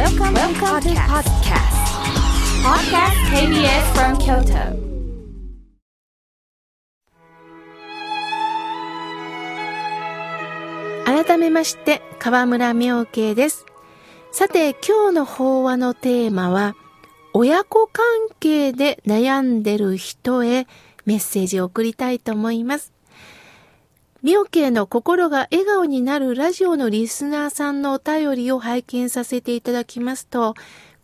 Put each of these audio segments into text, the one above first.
Welcome, Welcome to podcast. Podcast KBS from Kyoto. 改めまして河村明慶ですさて今日の法話のテーマは親子関係で悩んでる人へメッセージを送りたいと思います妙慶の心が笑顔になるラジオのリスナーさんのお便りを拝見させていただきますと、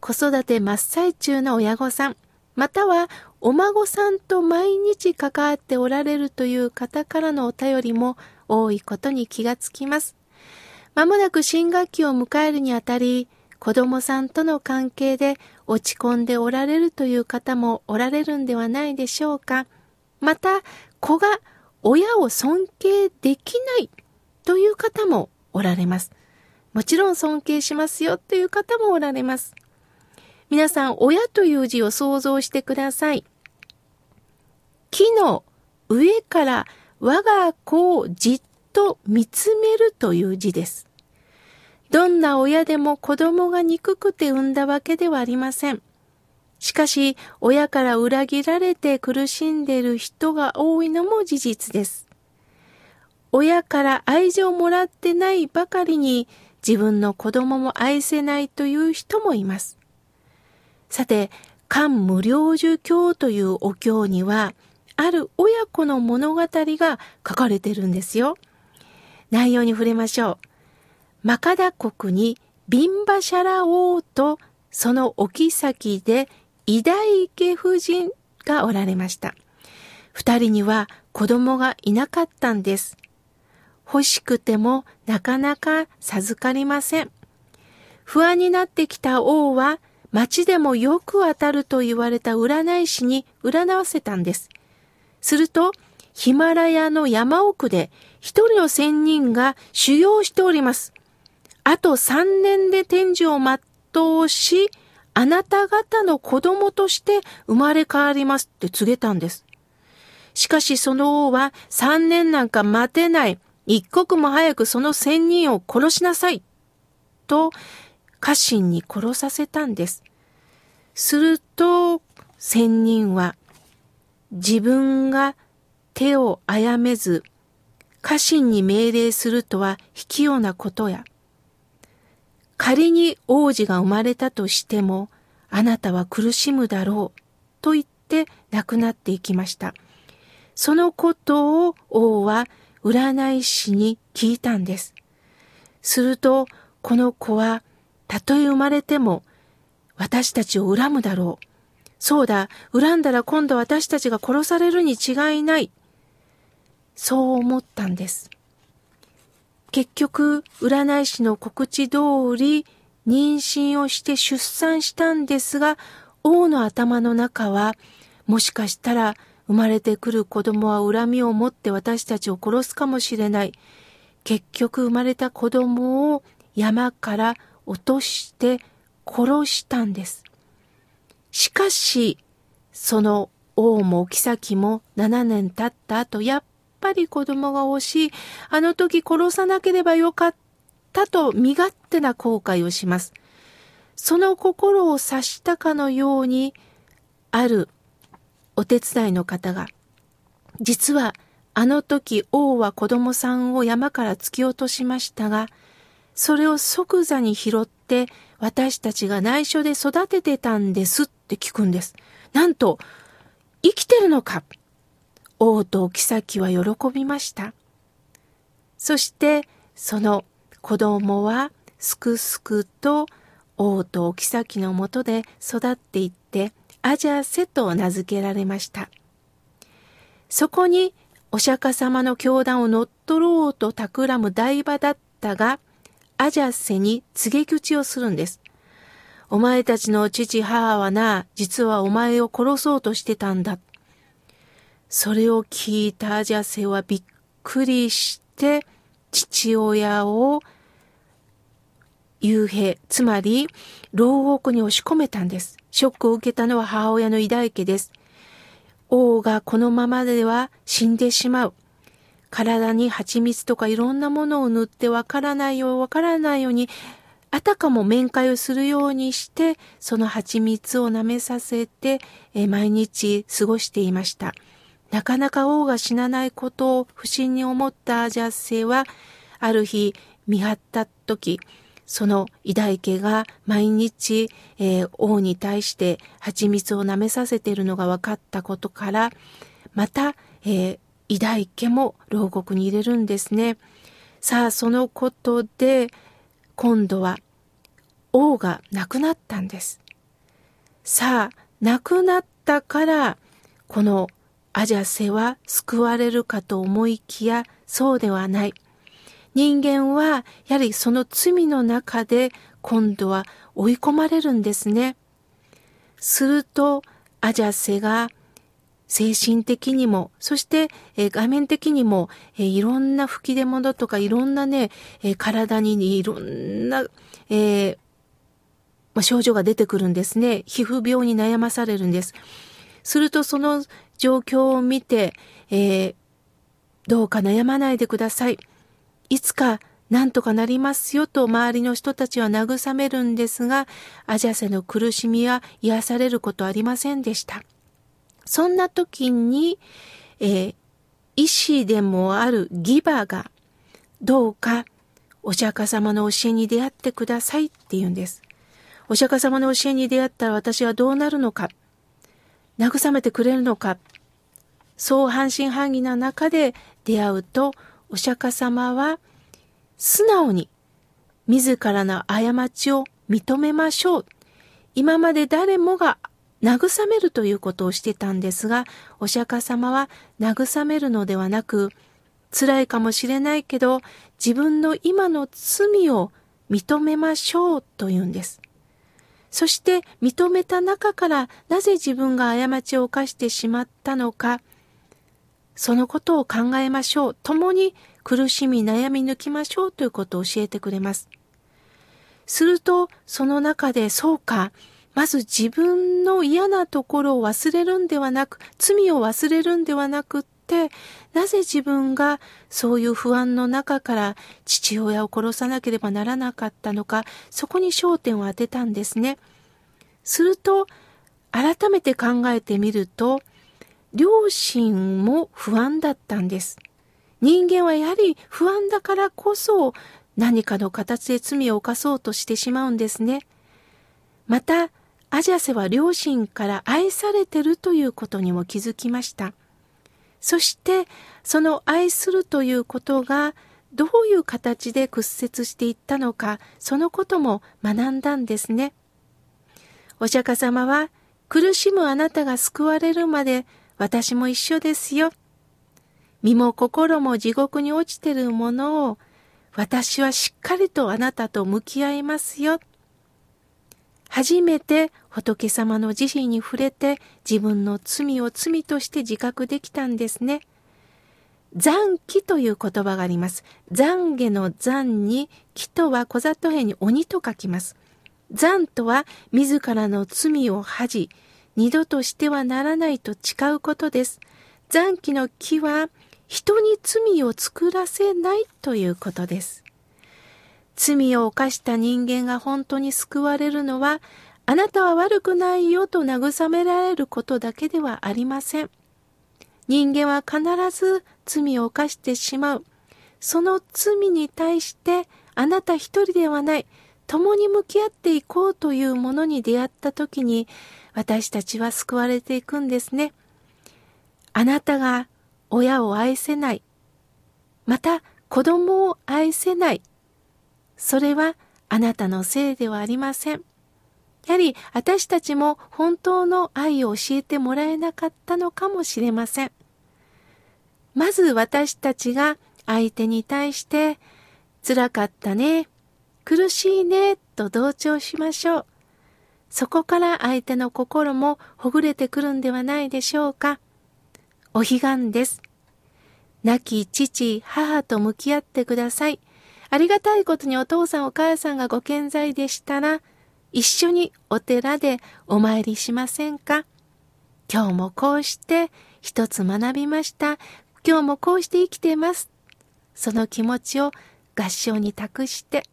子育て真っ最中の親御さん、またはお孫さんと毎日関わっておられるという方からのお便りも多いことに気がつきます。まもなく新学期を迎えるにあたり、子供さんとの関係で落ち込んでおられるという方もおられるんではないでしょうか。また、子が親を尊敬できないという方もおられます。もちろん尊敬しますよという方もおられます。皆さん、親という字を想像してください。木の上から我が子をじっと見つめるという字です。どんな親でも子供が憎くて産んだわけではありません。しかし、親から裏切られて苦しんでいる人が多いのも事実です。親から愛情をもらってないばかりに自分の子供も愛せないという人もいます。さて、漢無量寿経というお経には、ある親子の物語が書かれてるんですよ。内容に触れましょう。マカダ国にビンバシャラ王とそのお妃で偉大家夫人がおられました。二人には子供がいなかったんです。欲しくてもなかなか授かりません。不安になってきた王は町でもよく当たると言われた占い師に占わせたんです。すると、ヒマラヤの山奥で一人の仙人が修行しております。あと三年で天寿を全うし、あなた方の子供として生まれ変わりますって告げたんです。しかしその王は三年なんか待てない。一刻も早くその仙人を殺しなさい。と家臣に殺させたんです。すると仙人は自分が手を殺めず家臣に命令するとは卑怯なことや仮に王子が生まれたとしても、あなたは苦しむだろう、と言って亡くなっていきました。そのことを王は占い師に聞いたんです。すると、この子は、たとえ生まれても、私たちを恨むだろう。そうだ、恨んだら今度私たちが殺されるに違いない。そう思ったんです。結局、占い師の告知通り、妊娠をして出産したんですが、王の頭の中は、もしかしたら生まれてくる子供は恨みを持って私たちを殺すかもしれない。結局生まれた子供を山から落として殺したんです。しかし、その王も妃も7年経った後、やっぱり子供が欲し。あの時殺さなければよかったと身勝手な後悔をします。その心を察したかのように、あるお手伝いの方が、実はあの時王は子供さんを山から突き落としましたが、それを即座に拾って私たちが内緒で育ててたんですって聞くんです。なんと、生きてるのか王と妃は喜びました。そしてその子供はすくすくと王とお妃のもとで育っていってアジャセと名付けられました。そこにお釈迦様の教団を乗っ取ろうと企む台場だったが、アジャセに告げ口をするんです。お前たちの父母はな、実はお前を殺そうとしてたんだ。それを聞いたアジャセはびっくりして、父親を幽閉、つまり牢獄に押し込めたんです。ショックを受けたのは母親の偉大家です。王がこのままでは死んでしまう。体に蜂蜜とかいろんなものを塗ってわからないようわからないように、あたかも面会をするようにして、その蜂蜜を舐めさせて、え毎日過ごしていました。なかなか王が死なないことを不審に思ったアジャッセは、ある日見張った時、その偉大家が毎日、えー、王に対して蜂蜜を舐めさせているのが分かったことから、また、えー、偉大家も牢獄に入れるんですね。さあ、そのことで、今度は王が亡くなったんです。さあ、亡くなったから、このアジャセは救われるかと思いきや、そうではない。人間は、やはりその罪の中で今度は追い込まれるんですね。すると、アジャセが精神的にも、そして、画面的にも、いろんな吹き出物とかいろんなね、体にいろんな、えまあ、症状が出てくるんですね。皮膚病に悩まされるんです。するとその状況を見て、えーどうか悩まないでください。いつか何とかなりますよと周りの人たちは慰めるんですが、アジャセの苦しみは癒されることありませんでした。そんな時に、えー、医師でもあるギバが、どうかお釈迦様の教えに出会ってくださいって言うんです。お釈迦様の教えに出会ったら私はどうなるのか慰めてくれるのかそう半信半疑な中で出会うとお釈迦様は素直に自らの過ちを認めましょう。今まで誰もが慰めるということをしてたんですが、お釈迦様は慰めるのではなく、辛いかもしれないけど、自分の今の罪を認めましょうと言うんです。そして認めた中からなぜ自分が過ちを犯してしまったのか、そのことを考えましょう。共に苦しみ悩み抜きましょうということを教えてくれます。すると、その中で、そうか、まず自分の嫌なところを忘れるんではなく、罪を忘れるんではなくっ、なぜ自分がそういう不安の中から父親を殺さなければならなかったのか、そこに焦点を当てたんですね。すると、改めて考えてみると、両親も不安だったんです。人間はやはり不安だからこそ何かの形で罪を犯そうとしてしまうんですね。また、アジャセは両親から愛されてるということにも気づきました。そして、その愛するということがどういう形で屈折していったのか、そのことも学んだんですね。お釈迦様は、苦しむあなたが救われるまで私も一緒ですよ。身も心も地獄に落ちてるものを私はしっかりとあなたと向き合いますよ。初めて仏様の慈悲に触れて自分の罪を罪として自覚できたんですね。残機という言葉があります。懺悔の残に、木とは小里辺に鬼と書きます。残とは自らの罪を恥じ、二度としてはならないと誓うことです。残機の木は人に罪を作らせないということです。罪を犯した人間が本当に救われるのは、あなたは悪くないよと慰められることだけではありません。人間は必ず罪を犯してしまう。その罪に対してあなた一人ではない、共に向き合っていこうというものに出会った時に、私たちは救われていくんですね。あなたが親を愛せない。また子供を愛せない。それはあなたのせいではありません。やはり私たちも本当の愛を教えてもらえなかったのかもしれません。まず私たちが相手に対して辛かったね、苦しいねと同調しましょう。そこから相手の心もほぐれてくるんではないでしょうか。お彼岸です。亡き父、母と向き合ってください。ありがたいことにお父さんお母さんがご健在でしたら、一緒にお寺でお参りしませんか？今日もこうして一つ学びました。今日もこうして生きてます。その気持ちを合唱に託して